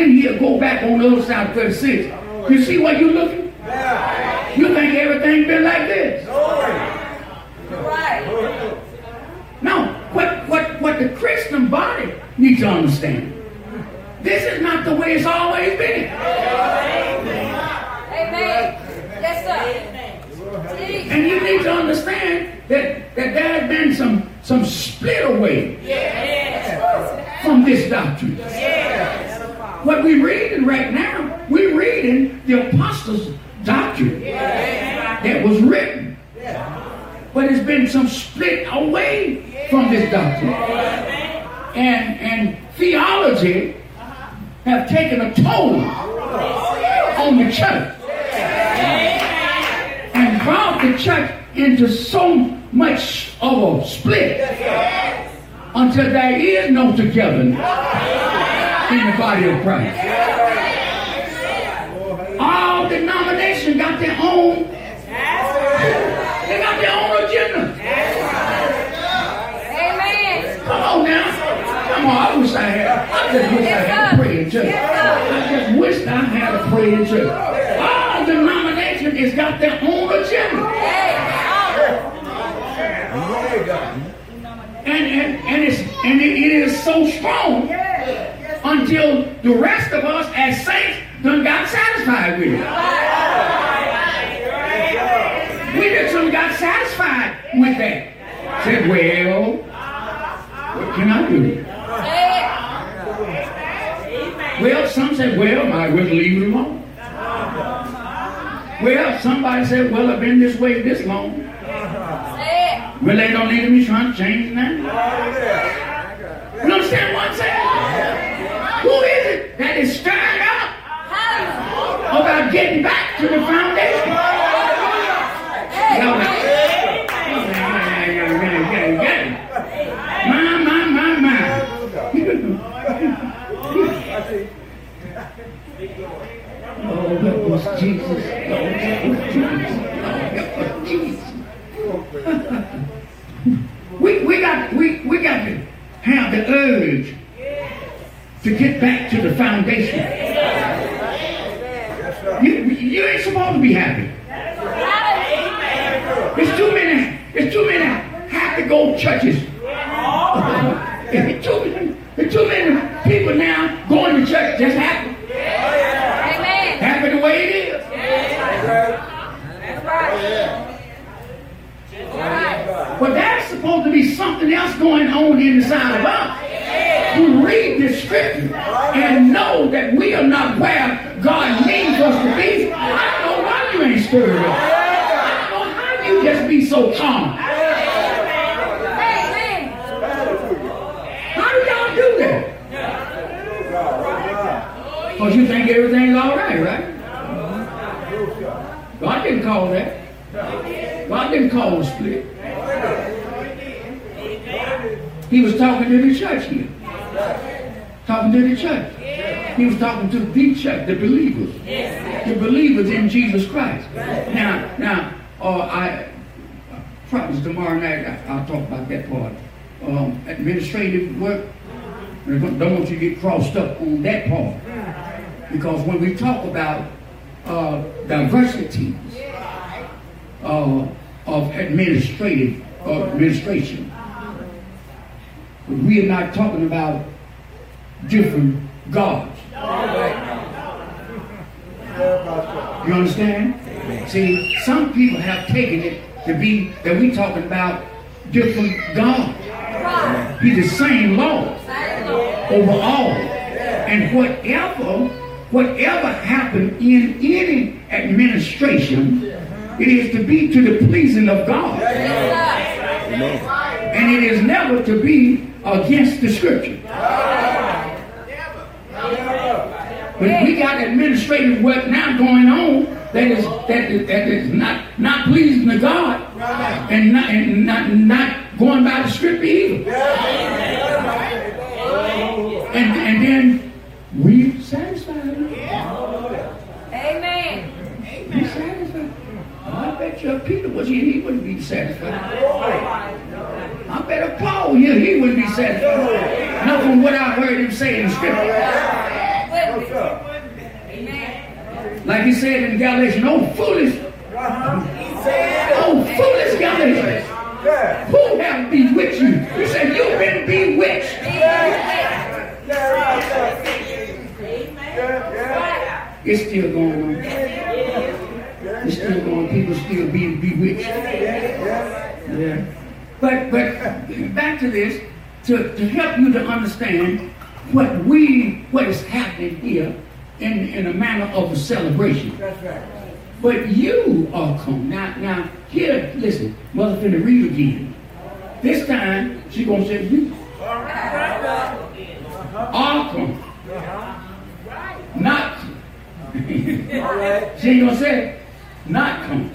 in here go back on the other side of 36. You see where you're looking? You think everything been like this? Right. No. What, what, what the Christian body needs to understand. This is not the way it's always been. Amen. Yes, sir. Please. And you need to understand that, that there has been some, some split away from this doctrine. What we're reading right now, we're reading the apostles' doctrine that was written. But it's been some split away from this doctrine. And, and theology have taken a toll on the church and brought the church into so much of a split until there is no togetherness in the body of Christ. All denominations got their own, they got their own agenda. Amen. Come on now. Come on, I wish I had. I just wish I had a praying church. I just wish I had a praying church. All denominations has got their own agenda. And, and, and, it's, and it, it is so strong until the rest of us as saints done got satisfied with it. We just done got satisfied with that. Said, well, what can I do? Well, some said, well, as well leave it alone. Well, somebody said, well, I've been this way this long. Well, they don't need be trying to change now. You understand what I'm saying? Who is it that is stirred up about getting back to the foundation? Y'all like, yeah, yeah, yeah, yeah, yeah. My, my, my, my. Oh, that was Jesus. Oh, that was Jesus. Oh, that was Jesus. we, we got we, we got to have the urge to get back to the foundation. You, you ain't supposed to be happy. There's too many, there's too many happy go churches. There's too many, there's too many people now going to church just happy. Amen. Happy the way it is. That's right. But there's supposed to be something else going on inside of us. Who read the scripture and know that we are not where God needs us to be. I don't know why you ain't stirred up. I don't know how you just be so calm. Amen. How do y'all do that? Because you think everything's all right, right? God didn't call that. God didn't call the split. He was talking to the church here. Talking to the church. He was talking to the church, the believers. The believers in Jesus Christ. Now, now, uh, I promise tomorrow night I, I'll talk about that part. Um, administrative work. Don't want you to get crossed up on that part. Because when we talk about uh, uh, of administrative uh, administration, we are not talking about different gods. You understand? See, some people have taken it to be that we talking about different gods. He's the same Lord over all. And whatever, whatever happened in any administration, it is to be to the pleasing of God. And it is never to be against the scripture. But we got administrative work now going on that is that is, that is not not pleasing to God and not and not not going by the scripture either. And and then we satisfied. Amen. We satisfied. I bet you if Peter was here, he wouldn't be satisfied. I better if Paul here, he wouldn't be satisfied. Not from what I heard him say in the scripture. Like he said in Galatians, oh foolish, oh foolish Galatians. Who have bewitched you? He said, You've been bewitched. Yeah, right. Yeah, yeah. It's still going on. It's still going. People still being bewitched. Yeah. Yeah. But but back to this, to, to help you to understand what we what is happening here in, in a manner of a celebration. That's right. But you are come. Now, now, here, listen, Mother finna read again. This time, she gonna say you. Uh-huh. Come. Uh-huh. Not. All right. she ain't gonna say not come.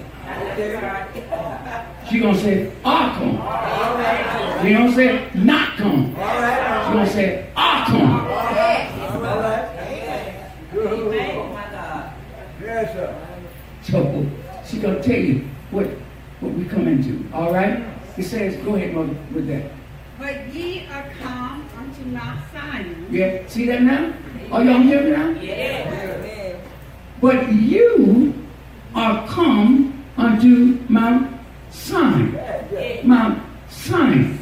She gonna say are come. You She gonna say not come. She gonna say are come. All right. Good. Yes, sir. So she gonna tell you what what we come into. All right? It says, go ahead, mother, with that. But ye are come unto Mount Zion, Yeah, see that now? Are y'all hear me now? Yeah. But you are come unto Mount Sinai. Mount Sinai.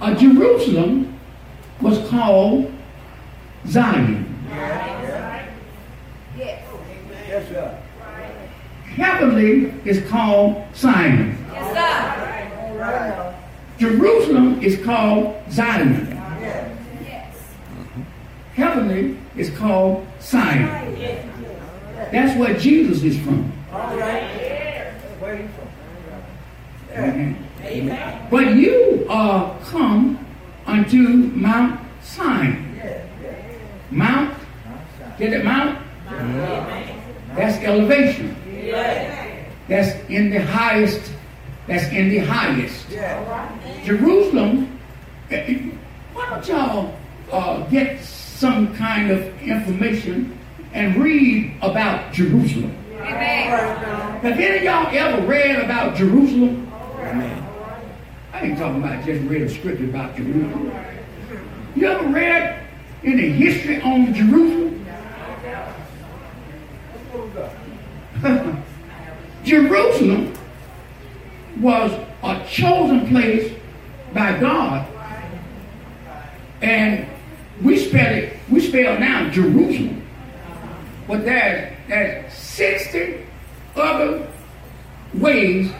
Uh, Jerusalem was called Zion. Heavenly is called right. Jerusalem is called Zion. Heavenly is called Zion. That's where Jesus is from. All right. Where you from? Amen. But you are come unto Mount Sinai. Mount, get it, Mount? That's elevation. That's in the highest. That's in the highest. Yeah. Jerusalem. eh, eh, Why don't y'all uh, get some kind of information and read about Jerusalem? Amen. Have any of y'all ever read about Jerusalem? I ain't talking about just read a scripture about Jerusalem. You ever read any history on Jerusalem? Jerusalem was a chosen place by God. And we spell it, we spell now Jerusalem. But there's, there's 60 other ways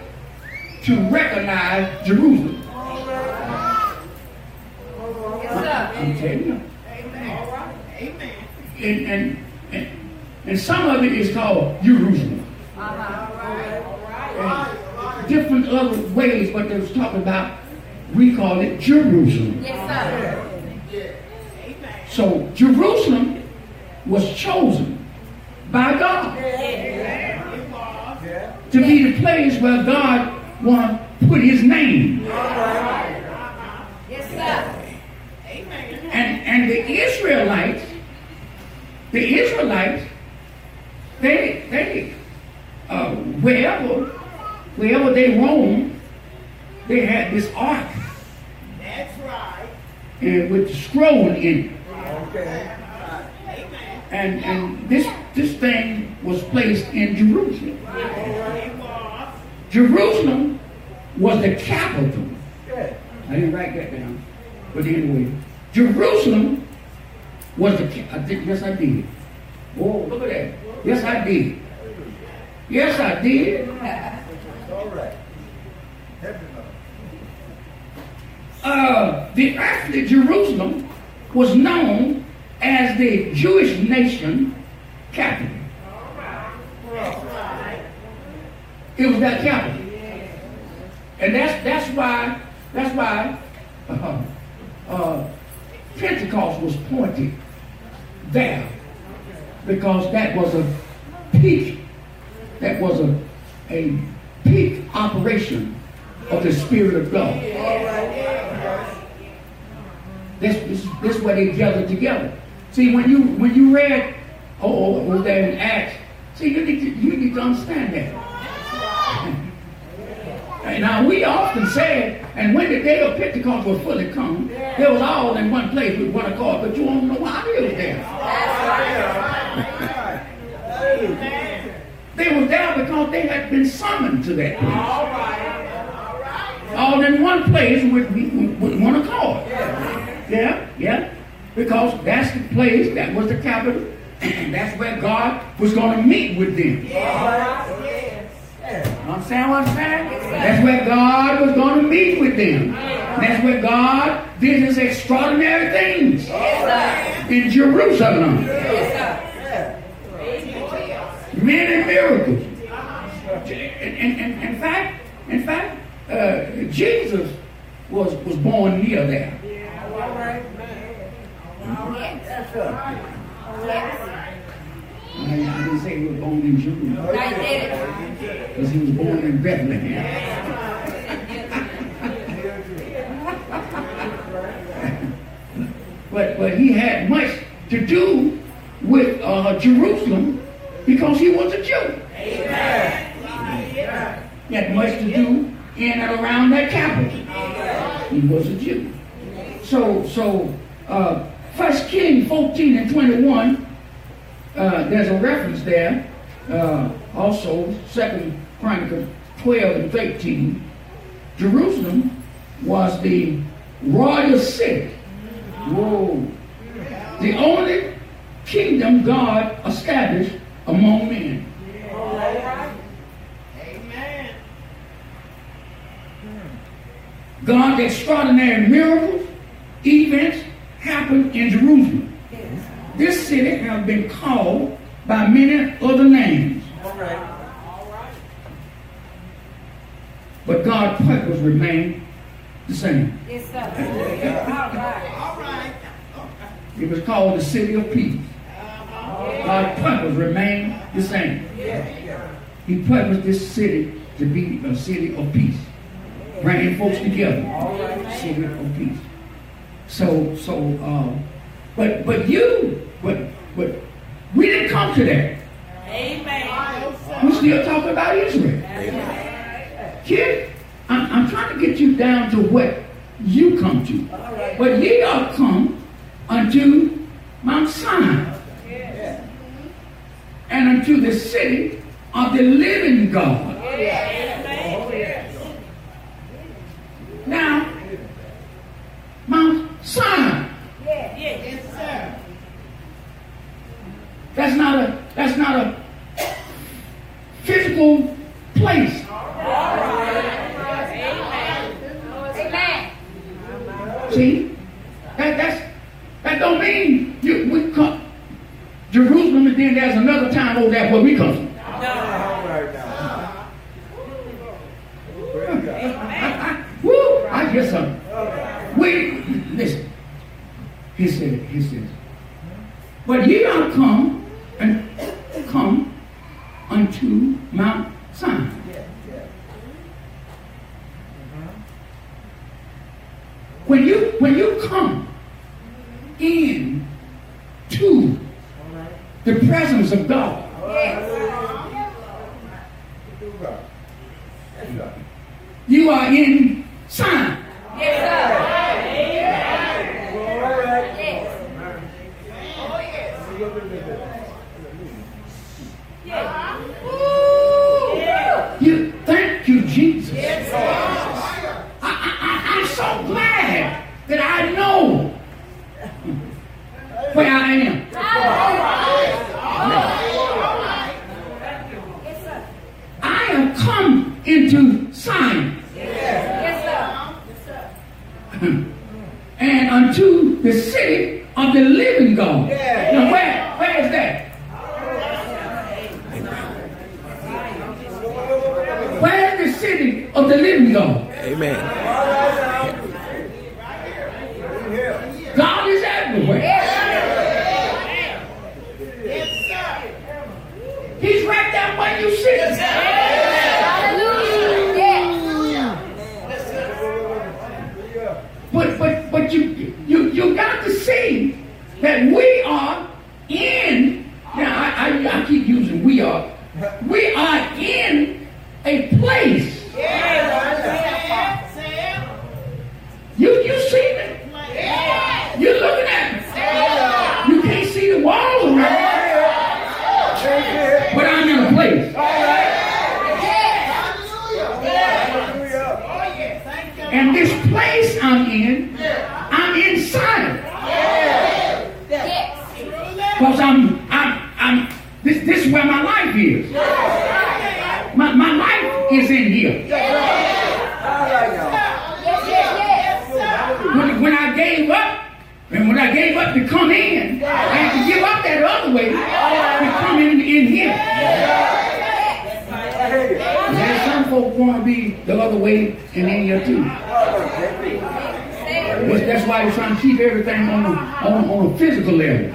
to recognize Jerusalem. Yes, sir. I'm telling you. And, and, and, and some of it is called Jerusalem. And different other ways, but they was talking about, we call it Jerusalem. Yes, sir. So Jerusalem was chosen by God to be the place where God want to put his name. Yes, sir. And, and the Israelites, the Israelites, they, they, uh, wherever, wherever they roamed, they had this ark. That's right. And with the scroll in it. Okay. And, and this, this thing was placed in Jerusalem. Jerusalem was the capital. I didn't write that down. But anyway, Jerusalem was the ca- I did, yes I did. Oh, look at that. Yes I did. Yes I did. All right. Uh, the earthly Jerusalem was known as the Jewish nation capital. It was that capital. And that's that's why that's why uh, uh, Pentecost was pointed there because that was a peak that was a, a peak operation of the Spirit of God. This, this, this is where they gathered together. See, when you when you read, oh, oh was there in Acts? See, you need to, you need to understand that. And now we often say, and when the day of Pentecost was fully come, they was all in one place with one accord, but you don't know why they was there. they was there because they had been summoned to that place. All in one place with, with, with one accord. Yeah, yeah. Because that's the place, that was the capital, and that's where God was going to meet with them. Understand what I'm saying? That's where God was going to meet with them. That's where God did his extraordinary things in Jerusalem. Many miracles. In, in, in, fact, in fact, uh, Jesus was, was born near there. That's right. I, I didn't say he was born in Jerusalem I did it. because he was born in Bethlehem. But, but he had much to do with uh, Jerusalem because he was a Jew. He had much to do in and around that capital. He was a Jew. So, so uh, 1 King 14 and 21, uh, there's a reference there. Uh, also, Second Chronicles 12 and 13. Jerusalem was the royal city. Whoa. The only kingdom God established among men. Amen. God's extraordinary miracles, events happened in Jerusalem. This city has been called by many other names, All right. but God's purpose remained the same. Yes, sir. All right. It was called the city of peace. God's purpose remained the same. He purposed this city to be a city of peace, bringing folks together. City of peace. So, so, uh, but, but you, but, but we didn't come to that. Amen. We're still talking about Israel. Amen. Kid, I'm, I'm trying to get you down to what you come to. But ye are come unto Mount Sinai and unto the city of the living God. Now, Mount Sinai. That's not a that's not a physical place. Amen. See? That that's that don't mean you we come Jerusalem and then there's another time over there where we come from. All right now. Praise I, I, woo, I hear something. We listen. He said, he says, but ye are come and come unto Mount Sinai. When you when you come in to the presence of God, you are in Sinai. Yes, sir. All right. Yes. You thank you, Jesus. I, I, I, I'm so glad that I know where I am. Yes, sir. I have come into Zion Yes, sir. and unto the city of the living God. Yeah. Now where, where is that? Where is the city of the living God? Amen. God is everywhere. He's right there where you sit. Hallelujah. Yes. But but but you you you got to see that we are in. Now I, I, I keep using we are. We are in a place Because I'm, I'm, I'm, this, this is where my life is. My, my life is in here. All right now. Yes, yes, yes. When, when I gave up, and when I gave up to come in, I had to give up that other way to come in, in here. I hear you. And some folk want to be the other way and in here too. That's, why we're trying to keep everything on a, on, on a physical level.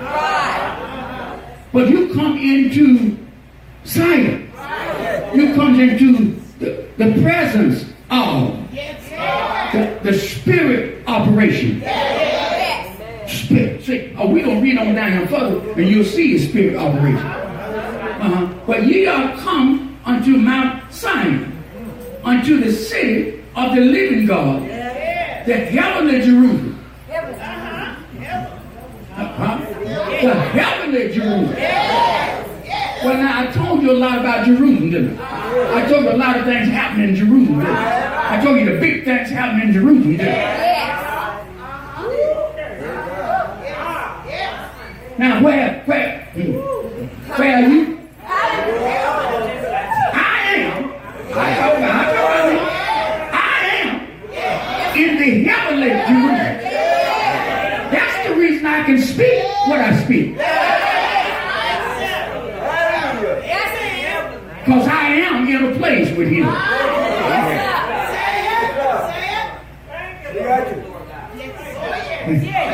But you come into Zion. You come into the, the presence of the, the spirit operation. Spirit. See, oh, we gonna read on down here further, and you'll see the spirit operation. Uh-huh. But ye are come unto Mount Zion, unto the city of the living God, the heavenly Jerusalem. Uh-huh. The heavenly Jerusalem. Well, now I told you a lot about Jerusalem, didn't I? I told you a lot of things happen in Jerusalem, I? I told you the big things happen in Jerusalem, didn't? Now, where, where, hmm, where are you? I am. I told you, I told you. I am in the heavenly Jerusalem. That's the reason I can speak what I speak. Because I am in a place with him. You got you.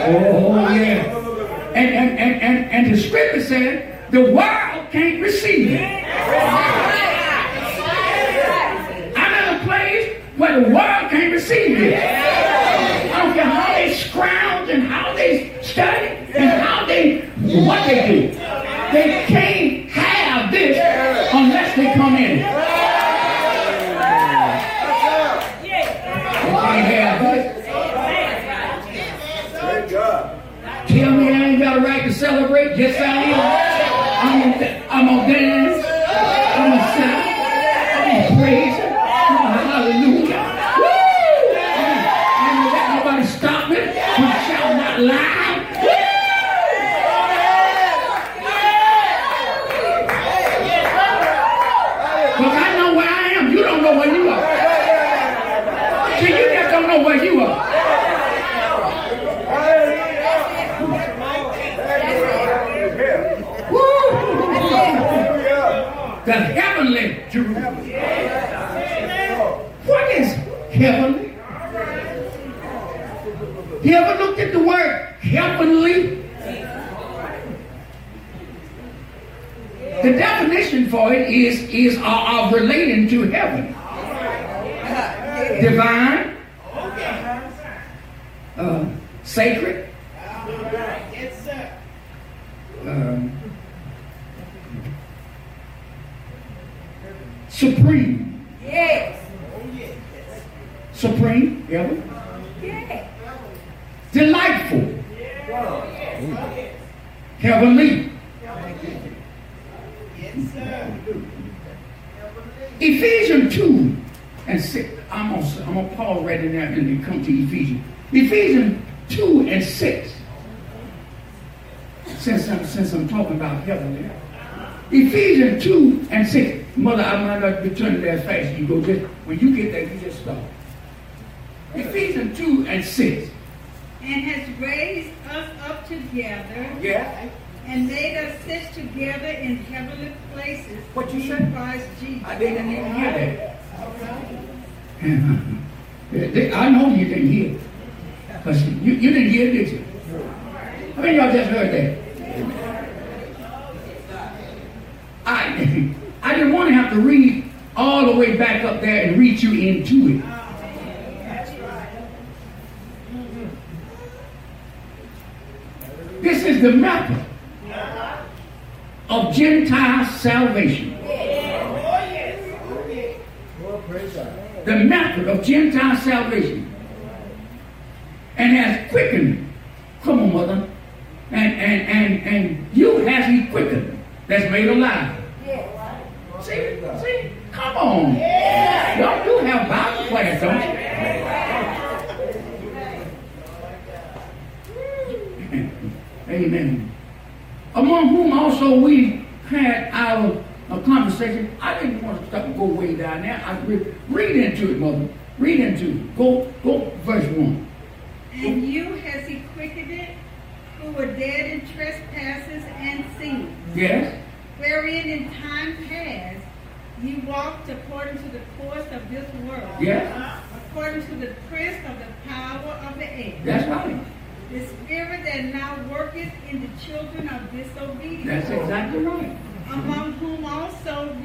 Oh, yeah. And, and, and, and, and the scripture said the world can't receive it. I'm in a place where the world can't receive it. I don't care how they scrounge and how they study and how they, what they do. They can't have this unless they come in it. They can't have this. Praise God. Tell me I ain't got a right to celebrate. Yes, I am. I'm gonna, I'm gonna dance. I'm gonna shout. I'm gonna praise. Him. I'm gonna hallelujah. Woo! I ain't gonna let nobody stop me from shouting out loud. Woo! Because I know where I am. You don't know where you are. See, you just don't know where you are. Woo! The heavenly Jerusalem. What is heavenly? You ever looked at the heavenly? The definition for it is is uh, of relating to heaven. Divine, uh, sacred, um, supreme, Yes. supreme, heaven, Yes. delightful, heavenly. Ephesians 2 and 6. I'm going to I'm gonna pause right in there and then come to Ephesians. Ephesians 2 and 6. Since I'm, since I'm talking about heavenly. Ephesians 2 and 6. Mother, I might not be turning that as fast you go. Just, when you get there, you just stop. Ephesians 2 and 6. And has raised us up together Yeah. And made us sit together in heavenly places What you said? Christ Jesus. I didn't even hear that. I know you didn't hear. Because you, you didn't hear it, did you? How many of y'all just heard that? I, I didn't want to have to read all the way back up there and read you into it. This is the method Gentile salvation. The method of Gentile salvation and has quickened. Come on, mother. And and and and you has he quickened. That's made alive. See, see, come on. Y'all do have Bible class, don't you? Amen. among whom also we had our uh, conversation. I didn't want to stop and go way down there. I read, read into it, mother. Read into it. Go, go, verse one. And you has he quickened, it, who were dead in trespasses and sins, Yes, wherein in time past ye walked according to the course of this world, yes, according to the prince of the power of the air, that's right. the spirit that now worketh in the children of disobedience, That's exactly right. among whom also we